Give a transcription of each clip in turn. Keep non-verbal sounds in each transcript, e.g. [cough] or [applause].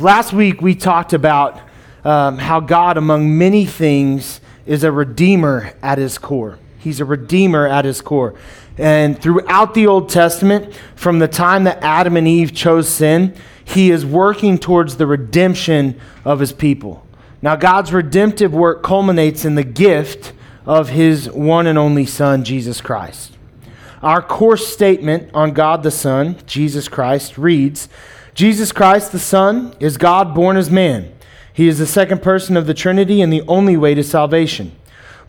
Last week we talked about um, how God, among many things, is a redeemer at his core. He's a redeemer at his core. And throughout the Old Testament, from the time that Adam and Eve chose sin, he is working towards the redemption of his people. Now, God's redemptive work culminates in the gift of his one and only Son, Jesus Christ. Our core statement on God the Son, Jesus Christ, reads Jesus Christ, the Son, is God born as man. He is the second person of the Trinity and the only way to salvation.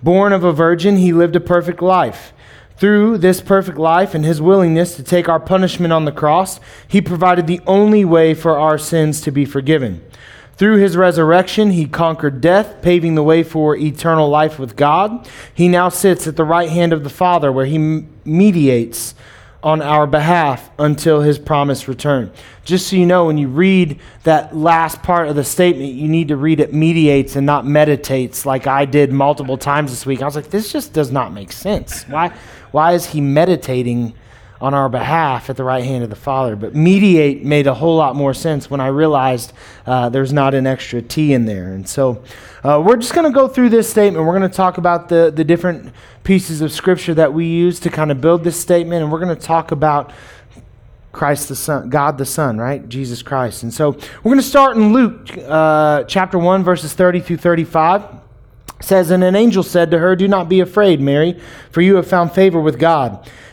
Born of a virgin, he lived a perfect life. Through this perfect life and his willingness to take our punishment on the cross, he provided the only way for our sins to be forgiven. Through his resurrection, he conquered death, paving the way for eternal life with God. He now sits at the right hand of the Father, where he mediates on our behalf until his promised return. Just so you know, when you read that last part of the statement, you need to read it mediates and not meditates like I did multiple times this week. I was like, this just does not make sense. Why, why is he meditating on our behalf at the right hand of the Father. But mediate made a whole lot more sense when I realized uh, there's not an extra T in there. And so uh, we're just going to go through this statement. We're going to talk about the, the different pieces of Scripture that we use to kind of build this statement. And we're going to talk about Christ the Son, God the Son, right? Jesus Christ. And so we're going to start in Luke uh, chapter 1, verses 30 through 35 says, And an angel said to her, Do not be afraid, Mary, for you have found favor with God.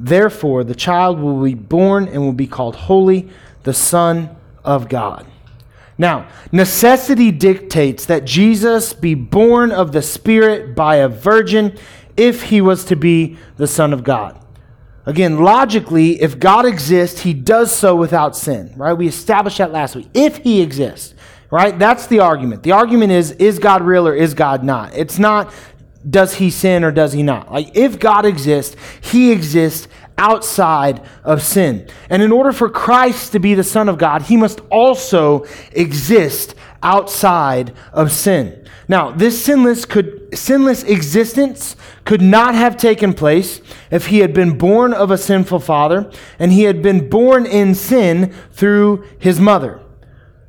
Therefore, the child will be born and will be called Holy, the Son of God. Now, necessity dictates that Jesus be born of the Spirit by a virgin if he was to be the Son of God. Again, logically, if God exists, he does so without sin, right? We established that last week. If he exists, right? That's the argument. The argument is is God real or is God not? It's not does he sin or does he not? Like if God exists, he exists outside of sin. And in order for Christ to be the son of God, he must also exist outside of sin. Now, this sinless could sinless existence could not have taken place if he had been born of a sinful father and he had been born in sin through his mother.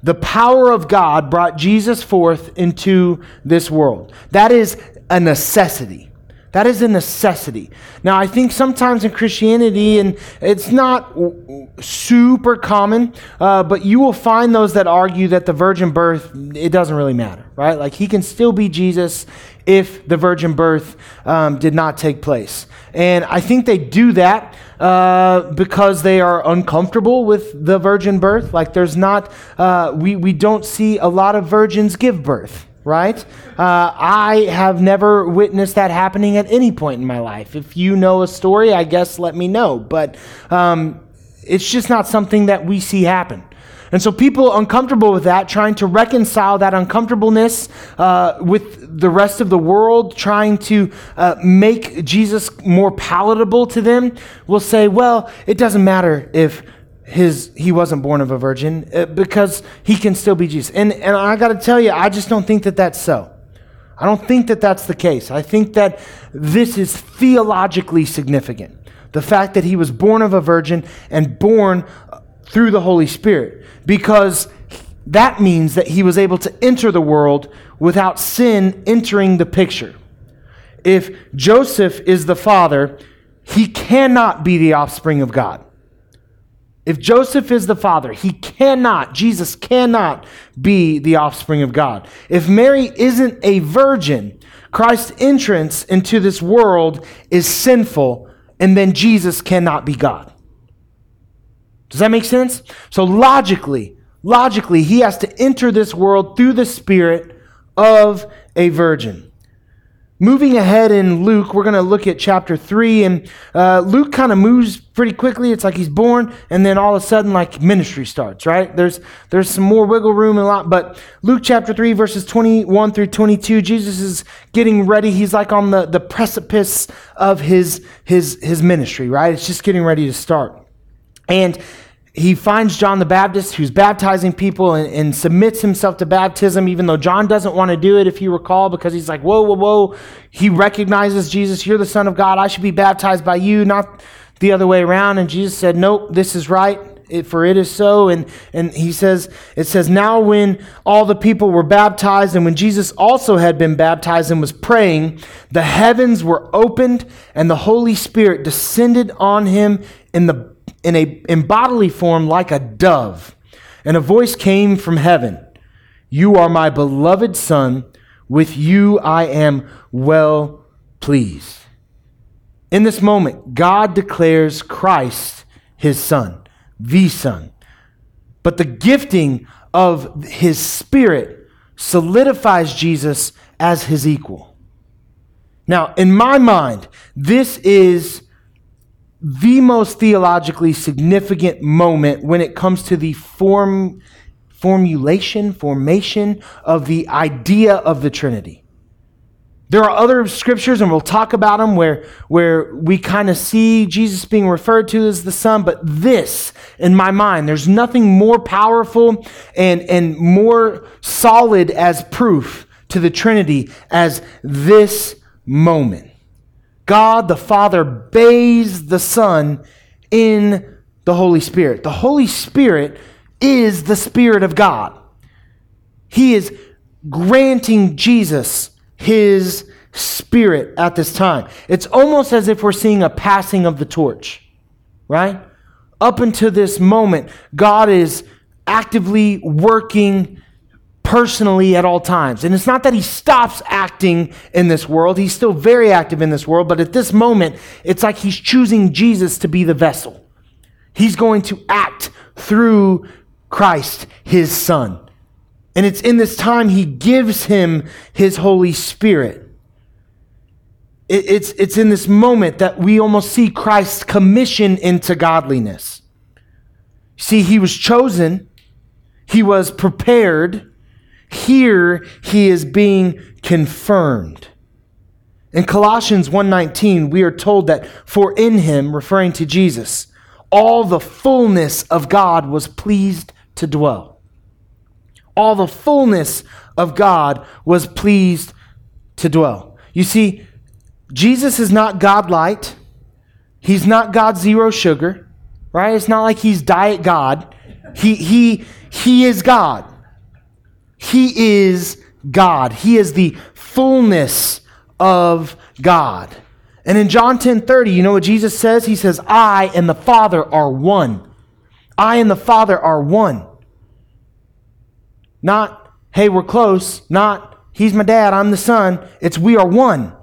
The power of God brought Jesus forth into this world. That is a necessity. That is a necessity. Now, I think sometimes in Christianity, and it's not super common, uh, but you will find those that argue that the virgin birth, it doesn't really matter, right? Like he can still be Jesus if the virgin birth um, did not take place. And I think they do that uh, because they are uncomfortable with the virgin birth. Like there's not, uh, we, we don't see a lot of virgins give birth right? Uh, I have never witnessed that happening at any point in my life. If you know a story, I guess let me know. But um, it's just not something that we see happen. And so people uncomfortable with that, trying to reconcile that uncomfortableness uh, with the rest of the world, trying to uh, make Jesus more palatable to them, will say, well, it doesn't matter if his he wasn't born of a virgin uh, because he can still be Jesus. And and I got to tell you, I just don't think that that's so. I don't think that that's the case. I think that this is theologically significant. The fact that he was born of a virgin and born uh, through the Holy Spirit because that means that he was able to enter the world without sin entering the picture. If Joseph is the father, he cannot be the offspring of God. If Joseph is the father, he cannot, Jesus cannot be the offspring of God. If Mary isn't a virgin, Christ's entrance into this world is sinful, and then Jesus cannot be God. Does that make sense? So logically, logically, he has to enter this world through the spirit of a virgin. Moving ahead in Luke, we're going to look at chapter 3. And uh, Luke kind of moves pretty quickly. It's like he's born, and then all of a sudden, like ministry starts, right? There's, there's some more wiggle room and a lot. But Luke chapter 3, verses 21 through 22, Jesus is getting ready. He's like on the, the precipice of his, his, his ministry, right? It's just getting ready to start. And he finds John the Baptist who's baptizing people and, and, submits himself to baptism, even though John doesn't want to do it, if you recall, because he's like, whoa, whoa, whoa. He recognizes Jesus, you're the Son of God. I should be baptized by you, not the other way around. And Jesus said, nope, this is right. It, for it is so. And, and he says, it says, now when all the people were baptized, and when Jesus also had been baptized and was praying, the heavens were opened, and the Holy Spirit descended on him in the in a in bodily form like a dove, and a voice came from heaven. You are my beloved son, with you I am well pleased. In this moment, God declares Christ his son, the son. But the gifting of his spirit solidifies Jesus as his equal. Now, in my mind, this is the most theologically significant moment when it comes to the form, formulation, formation of the idea of the Trinity. There are other scriptures, and we'll talk about them, where, where we kind of see Jesus being referred to as the Son, but this, in my mind, there's nothing more powerful and, and more solid as proof to the Trinity as this moment. God the Father bathes the Son in the Holy Spirit. The Holy Spirit is the Spirit of God. He is granting Jesus his Spirit at this time. It's almost as if we're seeing a passing of the torch, right? Up until this moment, God is actively working personally at all times. And it's not that he stops acting in this world, he's still very active in this world, but at this moment, it's like he's choosing Jesus to be the vessel. He's going to act through Christ, his son. And it's in this time he gives him his Holy Spirit. It's, it's in this moment that we almost see Christ's commission into godliness. See, he was chosen, he was prepared, here he is being confirmed. In Colossians 1:19 we are told that for in him referring to Jesus all the fullness of God was pleased to dwell. All the fullness of God was pleased to dwell. You see, Jesus is not God light. He's not God zero sugar, right? It's not like he's diet God. He, he, he is God. He is God. He is the fullness of God. And in John 10 30, you know what Jesus says? He says, I and the Father are one. I and the Father are one. Not, hey, we're close. Not, he's my dad, I'm the son. It's, we are one.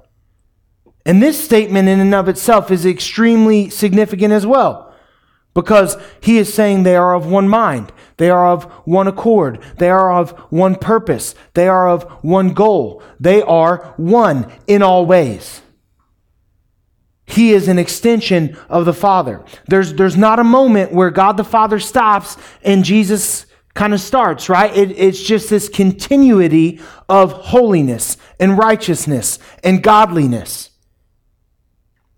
And this statement, in and of itself, is extremely significant as well because he is saying they are of one mind. They are of one accord. They are of one purpose. They are of one goal. They are one in all ways. He is an extension of the Father. There's, there's not a moment where God the Father stops and Jesus kind of starts, right? It, it's just this continuity of holiness and righteousness and godliness.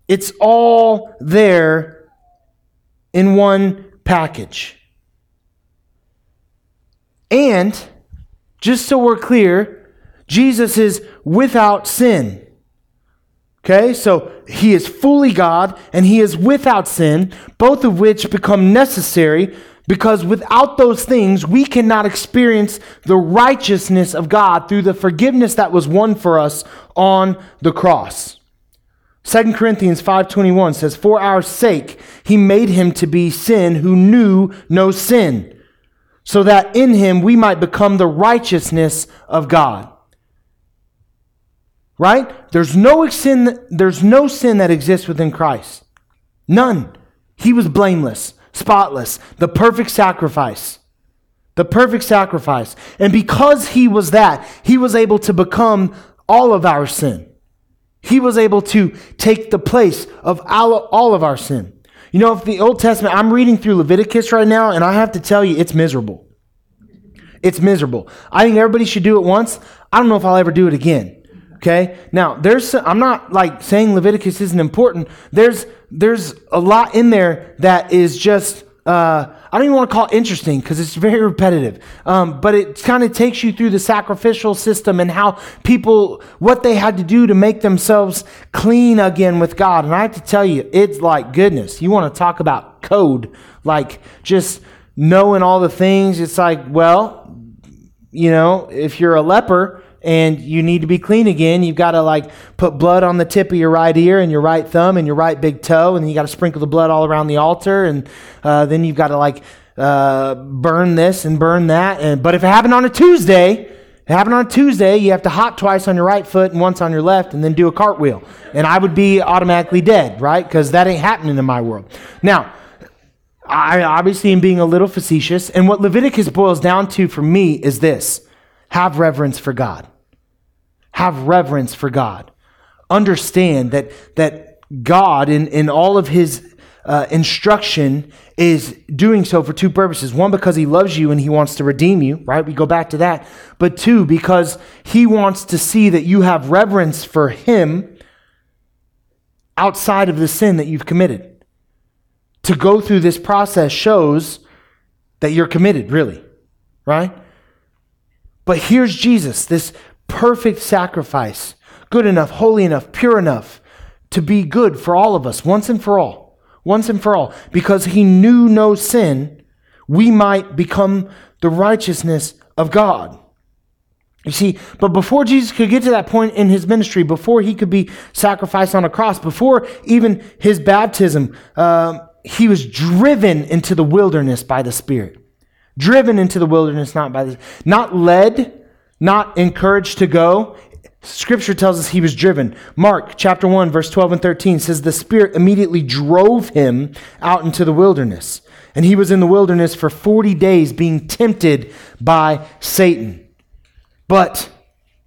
It's all there in one package. And just so we're clear, Jesus is without sin. Okay, so he is fully God and he is without sin, both of which become necessary because without those things, we cannot experience the righteousness of God through the forgiveness that was won for us on the cross. 2 Corinthians 5:21 says, "For our sake he made him to be sin who knew no sin." so that in him we might become the righteousness of God. Right? There's no sin, there's no sin that exists within Christ. None. He was blameless, spotless, the perfect sacrifice. The perfect sacrifice. And because he was that, he was able to become all of our sin. He was able to take the place of all of our sin. You know, if the Old Testament, I'm reading through Leviticus right now, and I have to tell you, it's miserable. It's miserable. I think everybody should do it once. I don't know if I'll ever do it again. Okay. Now, there's, I'm not like saying Leviticus isn't important. There's, there's a lot in there that is just, uh, I don't even want to call it interesting because it's very repetitive. Um, but it kind of takes you through the sacrificial system and how people, what they had to do to make themselves clean again with God. And I have to tell you, it's like goodness. You want to talk about code, like just knowing all the things. It's like, well, you know, if you're a leper, and you need to be clean again, you've got to like put blood on the tip of your right ear and your right thumb and your right big toe, and you got to sprinkle the blood all around the altar, and uh, then you've got to like uh, burn this and burn that. And but if it happened on a Tuesday, it happened on a Tuesday, you have to hop twice on your right foot and once on your left, and then do a cartwheel, and I would be automatically dead, right? Because that ain't happening in my world. Now. I obviously am being a little facetious, and what Leviticus boils down to for me is this have reverence for God have reverence for God. Understand that, that God, in, in all of his uh, instruction, is doing so for two purposes. One, because he loves you and he wants to redeem you, right? We go back to that. But two, because he wants to see that you have reverence for him outside of the sin that you've committed. To go through this process shows that you're committed, really, right? But here's Jesus, this perfect sacrifice, good enough, holy enough, pure enough to be good for all of us once and for all. Once and for all. Because he knew no sin, we might become the righteousness of God. You see, but before Jesus could get to that point in his ministry, before he could be sacrificed on a cross, before even his baptism, uh, he was driven into the wilderness by the Spirit. Driven into the wilderness, not by the, not led, not encouraged to go. Scripture tells us he was driven. Mark chapter 1 verse 12 and 13 says the spirit immediately drove him out into the wilderness. And he was in the wilderness for 40 days being tempted by Satan. But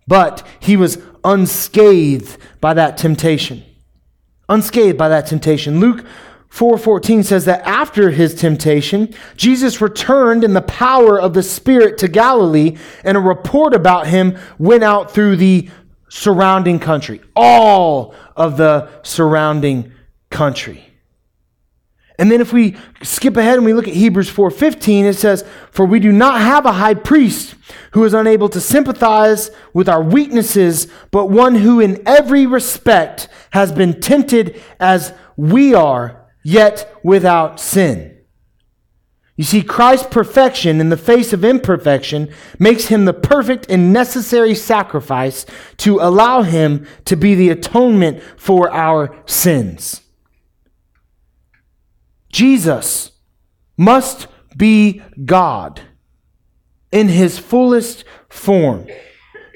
but he was unscathed by that temptation. Unscathed by that temptation. Luke 4:14 says that after his temptation, Jesus returned in the power of the Spirit to Galilee, and a report about him went out through the surrounding country, all of the surrounding country. And then if we skip ahead and we look at Hebrews 4:15, it says, "For we do not have a high priest who is unable to sympathize with our weaknesses, but one who in every respect has been tempted as we are, yet without sin. You see, Christ's perfection in the face of imperfection makes him the perfect and necessary sacrifice to allow him to be the atonement for our sins. Jesus must be God in his fullest form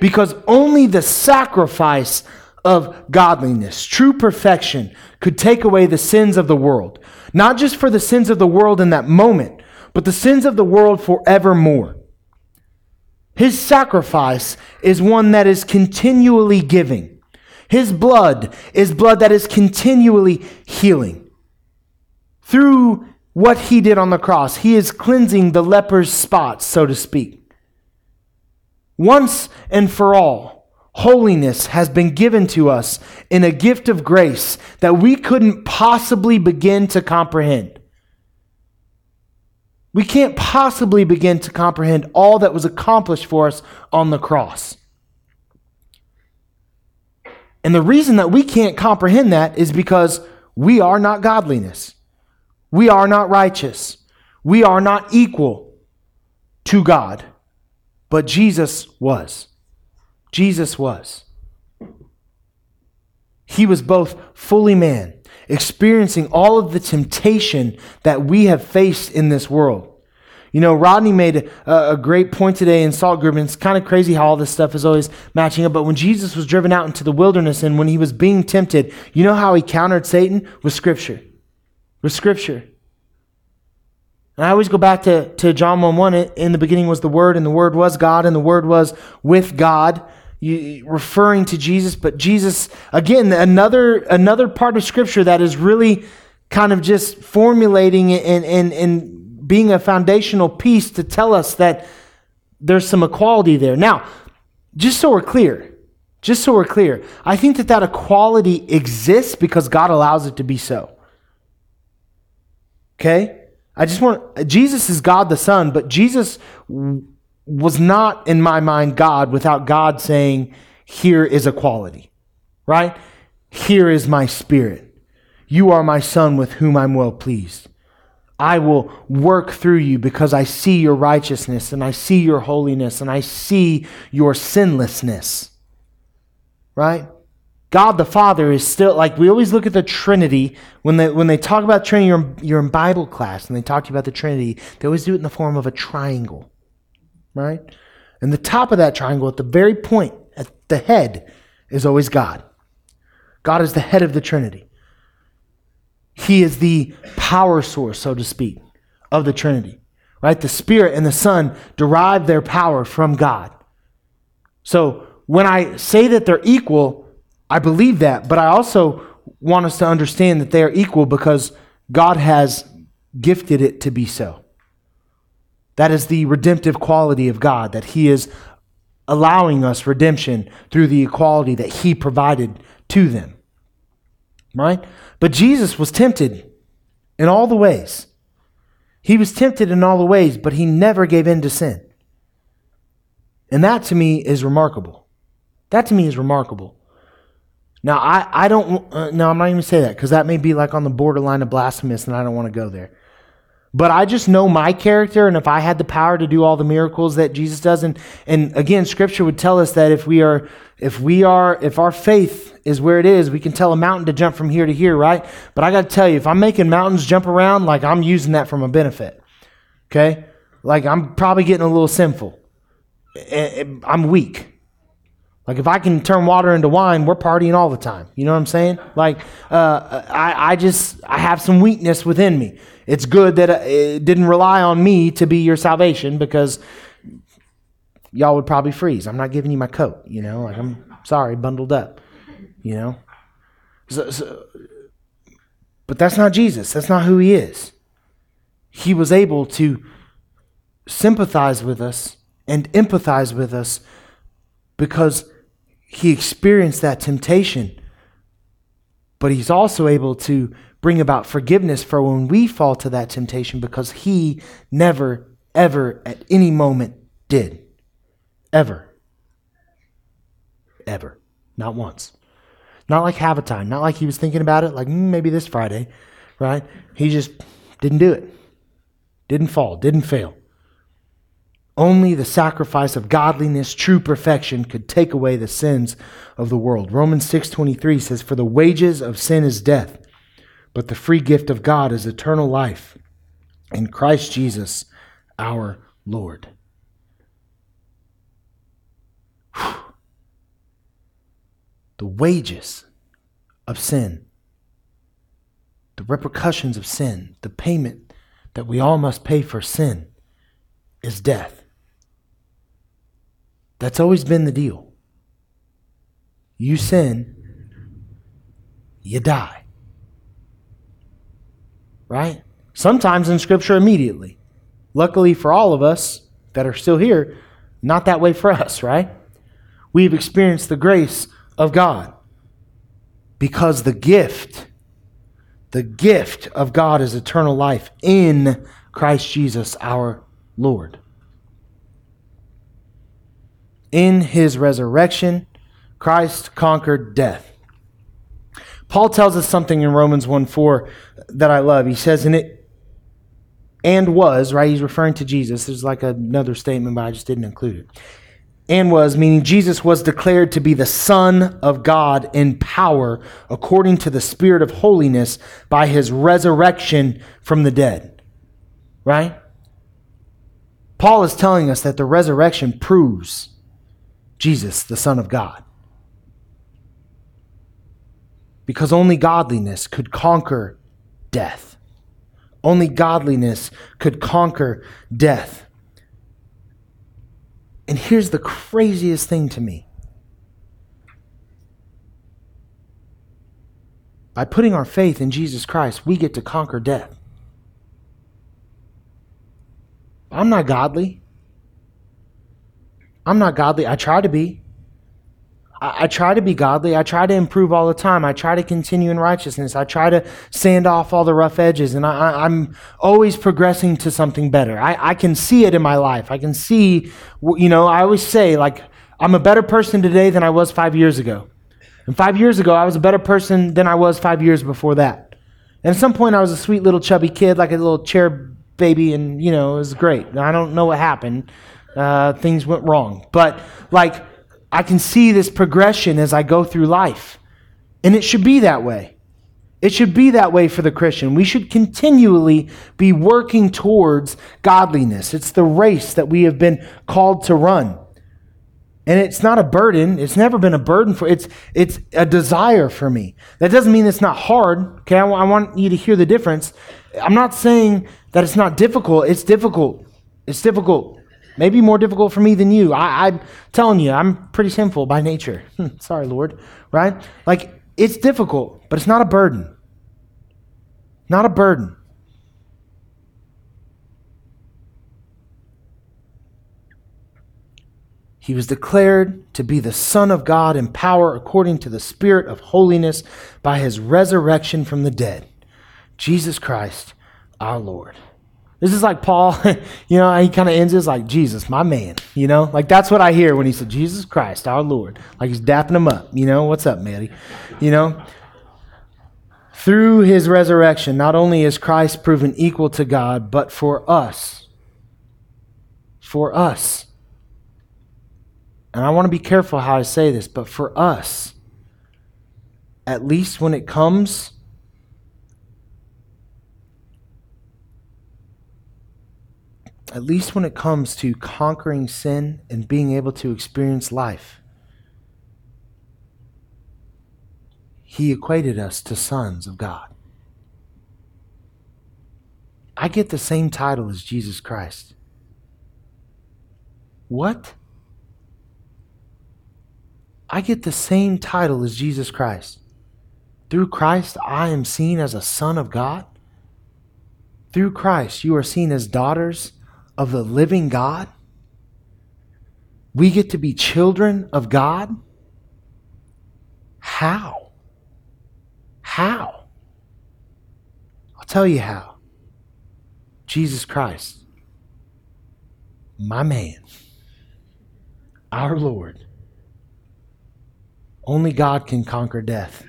because only the sacrifice of godliness, true perfection, could take away the sins of the world. Not just for the sins of the world in that moment, but the sins of the world forevermore. His sacrifice is one that is continually giving. His blood is blood that is continually healing. Through what he did on the cross, he is cleansing the leper's spots, so to speak. Once and for all holiness has been given to us in a gift of grace that we couldn't possibly begin to comprehend. We can't possibly begin to comprehend all that was accomplished for us on the cross. And the reason that we can't comprehend that is because we are not godliness. We are not righteous. We are not equal to God. But Jesus was. Jesus was. He was both fully man, experiencing all of the temptation that we have faced in this world. You know, Rodney made a, a, great point today in Salt Group, and it's kind of crazy how all this stuff is always matching up. But when Jesus was driven out into the wilderness and when he was being tempted, you know how he countered Satan? With Scripture. With Scripture. And I always go back to, to John 1 1. In the beginning was the Word, and the Word was God, and the Word was with God. You, referring to Jesus, but Jesus, again, another, another part of Scripture that is really kind of just formulating and, and, and being a foundational piece to tell us that there's some equality there. Now, just so we're clear, just so we're clear, I think that that equality exists because God allows it to be so. Okay? I just want, Jesus is God the Son, but Jesus was not, in my mind, God without God saying, Here is equality, right? Here is my spirit. You are my son with whom I'm well pleased. I will work through you because I see your righteousness and I see your holiness and I see your sinlessness. Right? God the Father is still like we always look at the Trinity when they when they talk about Trinity. You're, you're in Bible class and they talk to you about the Trinity. They always do it in the form of a triangle, right? And the top of that triangle, at the very point, at the head, is always God. God is the head of the Trinity. He is the power source, so to speak, of the Trinity. Right? The Spirit and the Son derive their power from God. So when I say that they're equal, I believe that, but I also want us to understand that they are equal because God has gifted it to be so. That is the redemptive quality of God, that He is allowing us redemption through the equality that He provided to them. Right? But Jesus was tempted in all the ways. He was tempted in all the ways, but he never gave in to sin. And that to me is remarkable. That to me is remarkable. Now, I, I don't, uh, no, I'm not even say that because that may be like on the borderline of blasphemous and I don't want to go there. But I just know my character, and if I had the power to do all the miracles that Jesus does, and, and again, Scripture would tell us that if we are, if we are, if our faith is where it is, we can tell a mountain to jump from here to here, right? But I got to tell you, if I'm making mountains jump around, like I'm using that for my benefit, okay? Like I'm probably getting a little sinful. I'm weak. Like if I can turn water into wine, we're partying all the time. You know what I'm saying? Like uh, I, I just I have some weakness within me. It's good that uh, it didn't rely on me to be your salvation because y'all would probably freeze. I'm not giving you my coat, you know, like I'm sorry, bundled up, you know. So, so, but that's not Jesus. That's not who he is. He was able to sympathize with us and empathize with us because he experienced that temptation. But he's also able to bring about forgiveness for when we fall to that temptation because he never, ever, at any moment did. Ever. Ever. Not once. Not like have a time. Not like he was thinking about it, like mm, maybe this Friday, right? He just didn't do it. Didn't fall. Didn't fail. Only the sacrifice of godliness, true perfection, could take away the sins of the world. Romans 6:23 says, "For the wages of sin is death, but the free gift of God is eternal life in Christ Jesus our Lord. The wages of sin, the repercussions of sin, the payment that we all must pay for sin is death. That's always been the deal. You sin, you die right? Sometimes in Scripture, immediately. Luckily for all of us that are still here, not that way for us, right? We've experienced the grace of God because the gift, the gift of God is eternal life in Christ Jesus our Lord. In his resurrection, Christ conquered death. Paul tells us something in Romans 1 4 that I love. He says, in it and was, right? He's referring to Jesus. There's like another statement, but I just didn't include it. And was, meaning Jesus was declared to be the Son of God in power according to the Spirit of holiness by his resurrection from the dead. Right? Paul is telling us that the resurrection proves Jesus, the Son of God. Because only godliness could conquer death. Only godliness could conquer death. And here's the craziest thing to me. By putting our faith in Jesus Christ, we get to conquer death. I'm not godly. I'm not godly. I try to be. I, I, try to be godly. I try to improve all the time. I try to continue in righteousness. I try to sand off all the rough edges. And I, am always progressing to something better. I, I can see it in my life. I can see, you know, I always say, like, I'm a better person today than I was five years ago. And five years ago, I was a better person than I was five years before that. And at some point, I was a sweet little chubby kid, like a little chair baby, and, you know, it was great. I don't know what happened. Uh, things went wrong. But, like, I can see this progression as I go through life. And it should be that way. It should be that way for the Christian. We should continually be working towards godliness. It's the race that we have been called to run. And it's not a burden. It's never been a burden for it's it's a desire for me. That doesn't mean it's not hard. Okay, I, want you to hear the difference. I'm not saying that it's not difficult. It's difficult. It's difficult. Maybe more difficult for me than you. I, am telling you, I'm pretty sinful by nature. [laughs] Sorry, Lord. Right? Like, it's difficult, but it's not a burden. Not a burden. He was declared to be the Son of God in power according to the Spirit of holiness by his resurrection from the dead. Jesus Christ, our Lord. This is like Paul, [laughs] you know, he kind of ends this like, Jesus, my man, you know? Like that's what I hear when he said, Jesus Christ, our Lord. Like he's dapping him up, you know? What's up, Maddie? You know? Through his resurrection, not only is Christ proven equal to God, but for us. For us. And I want to be careful how I say this, but for us, at least when it comes at least when it comes to conquering sin and being able to experience life, he equated us to sons of God. I get the same title as Jesus Christ. What? I get the same title as Jesus Christ. Through Christ, I am seen as a son of God. Through Christ, you are seen as daughters of the living God? We get to be children of God? How? How? I'll tell you how. Jesus Christ, my man, our Lord. Only God can conquer death.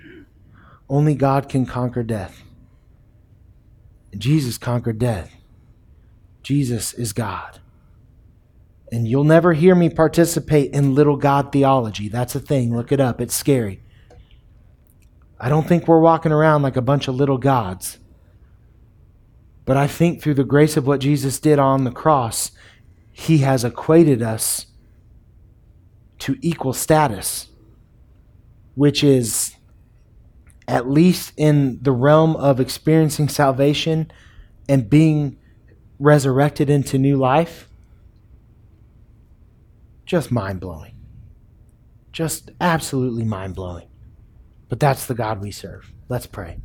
Only God can conquer death. Jesus conquered death. Jesus is God. And you'll never hear me participate in little God theology. That's a thing. Look it up. It's scary. I don't think we're walking around like a bunch of little gods. But I think through the grace of what Jesus did on the cross, he has equated us to equal status, which is, at least in the realm of experiencing salvation and being resurrected into new life, just mind blowing. Just absolutely mind blowing. But that's the God we serve. Let's pray.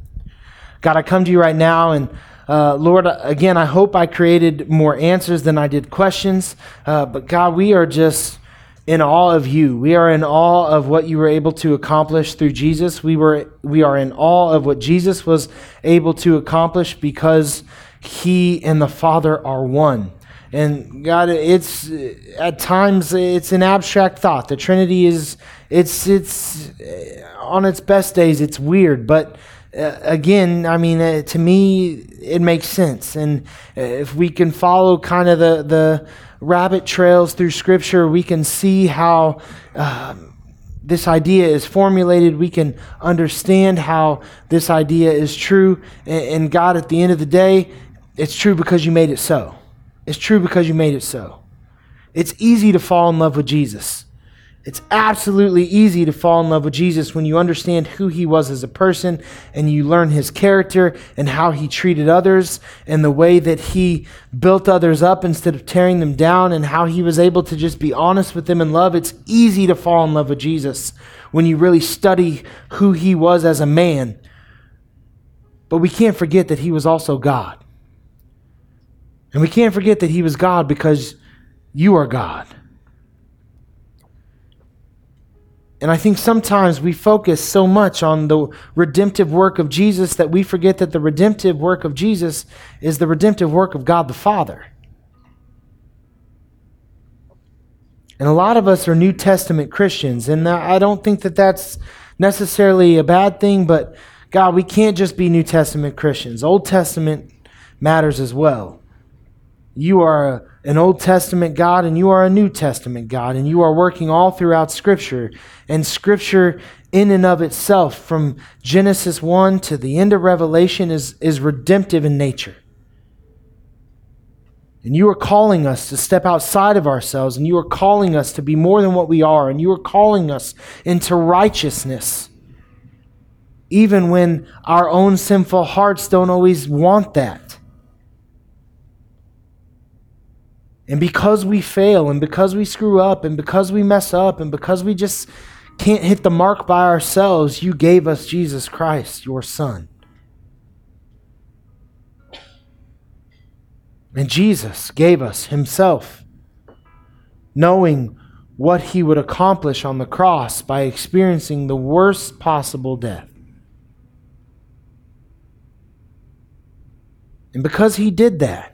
God, I come to you right now and uh, Lord, again, I hope I created more answers than I did questions. Uh, but God, we are just in awe of you. We are in awe of what you were able to accomplish through Jesus. We were we are in awe of what Jesus was able to accomplish because he and the Father are one. And God, it's at times it's an abstract thought. The Trinity is it's it's on its best days it's weird, but uh, again, I mean, uh, to me, it makes sense. And uh, if we can follow kind of the the rabbit trails through Scripture, we can see how. Um, this idea is formulated, we can understand how this idea is true. And God, at the end of the day, it's true because you made it so. It's true because you made it so. It's easy to fall in love with Jesus. It's absolutely easy to fall in love with Jesus when you understand who he was as a person and you learn his character and how he treated others and the way that he built others up instead of tearing them down and how he was able to just be honest with them in love. It's easy to fall in love with Jesus when you really study who he was as a man But we can't forget that he was also God. And we can't forget that he was God because you are God. And I think sometimes we focus so much on the redemptive work of Jesus that we forget that the redemptive work of Jesus is the redemptive work of God the Father. And a lot of us are New Testament Christians, and I don't think that that's necessarily a bad thing, but God, we can't just be New Testament Christians. Old Testament matters as well. You are an Old Testament God and you are a New Testament God, and you are working all throughout Scripture. And Scripture, in and of itself, from Genesis 1 to the end of Revelation, is, is redemptive in nature. And you are calling us to step outside of ourselves, and you are calling us to be more than what we are, and you are calling us into righteousness, even when our own sinful hearts don't always want that. And because we fail, and because we screw up, and because we mess up, and because we just can't hit the mark by ourselves, you gave us Jesus Christ, your Son. And Jesus gave us Himself, knowing what He would accomplish on the cross by experiencing the worst possible death. And because He did that,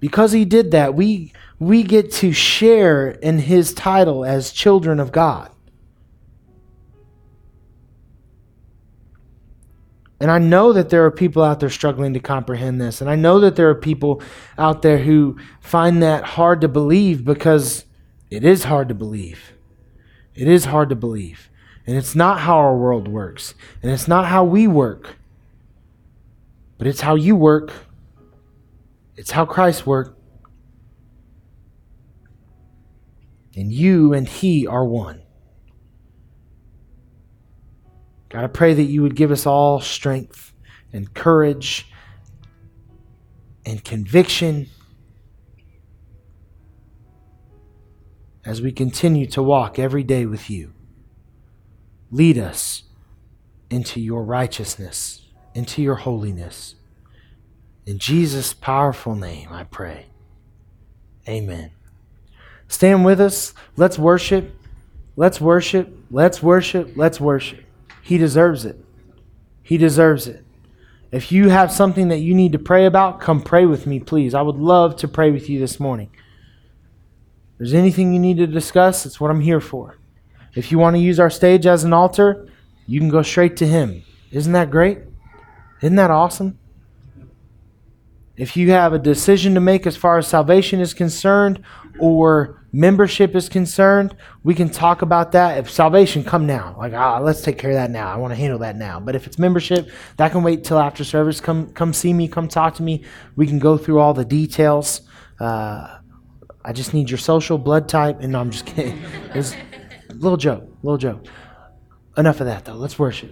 because He did that, we, we get to share in His title as children of God. And I know that there are people out there struggling to comprehend this. And I know that there are people out there who find that hard to believe because it is hard to believe. It is hard to believe. And it's not how our world works. And it's not how we work. But it's how you work. It's how Christ worked. And you and He are one. God, I pray that you would give us all strength and courage and conviction as we continue to walk every day with you. Lead us into your righteousness, into your holiness. In Jesus' powerful name, I pray. Amen. Stand with us. Let's worship. Let's worship. Let's worship. Let's worship. He deserves it. He deserves it. If you have something that you need to pray about, come pray with me, please. I would love to pray with you this morning. If there's anything you need to discuss, it's what I'm here for. If you want to use our stage as an altar, you can go straight to Him. Isn't that great? Isn't that awesome? If you have a decision to make as far as salvation is concerned or membership is concerned, we can talk about that. If salvation, come now. Like, ah, let's take care of that now. I want to handle that now. But if it's membership, that can wait till after service. Come, come see me. Come talk to me. We can go through all the details. Uh, I just need your social blood type. And no, I'm just kidding. It's a little joke. Little joke. Enough of that, though. Let's worship.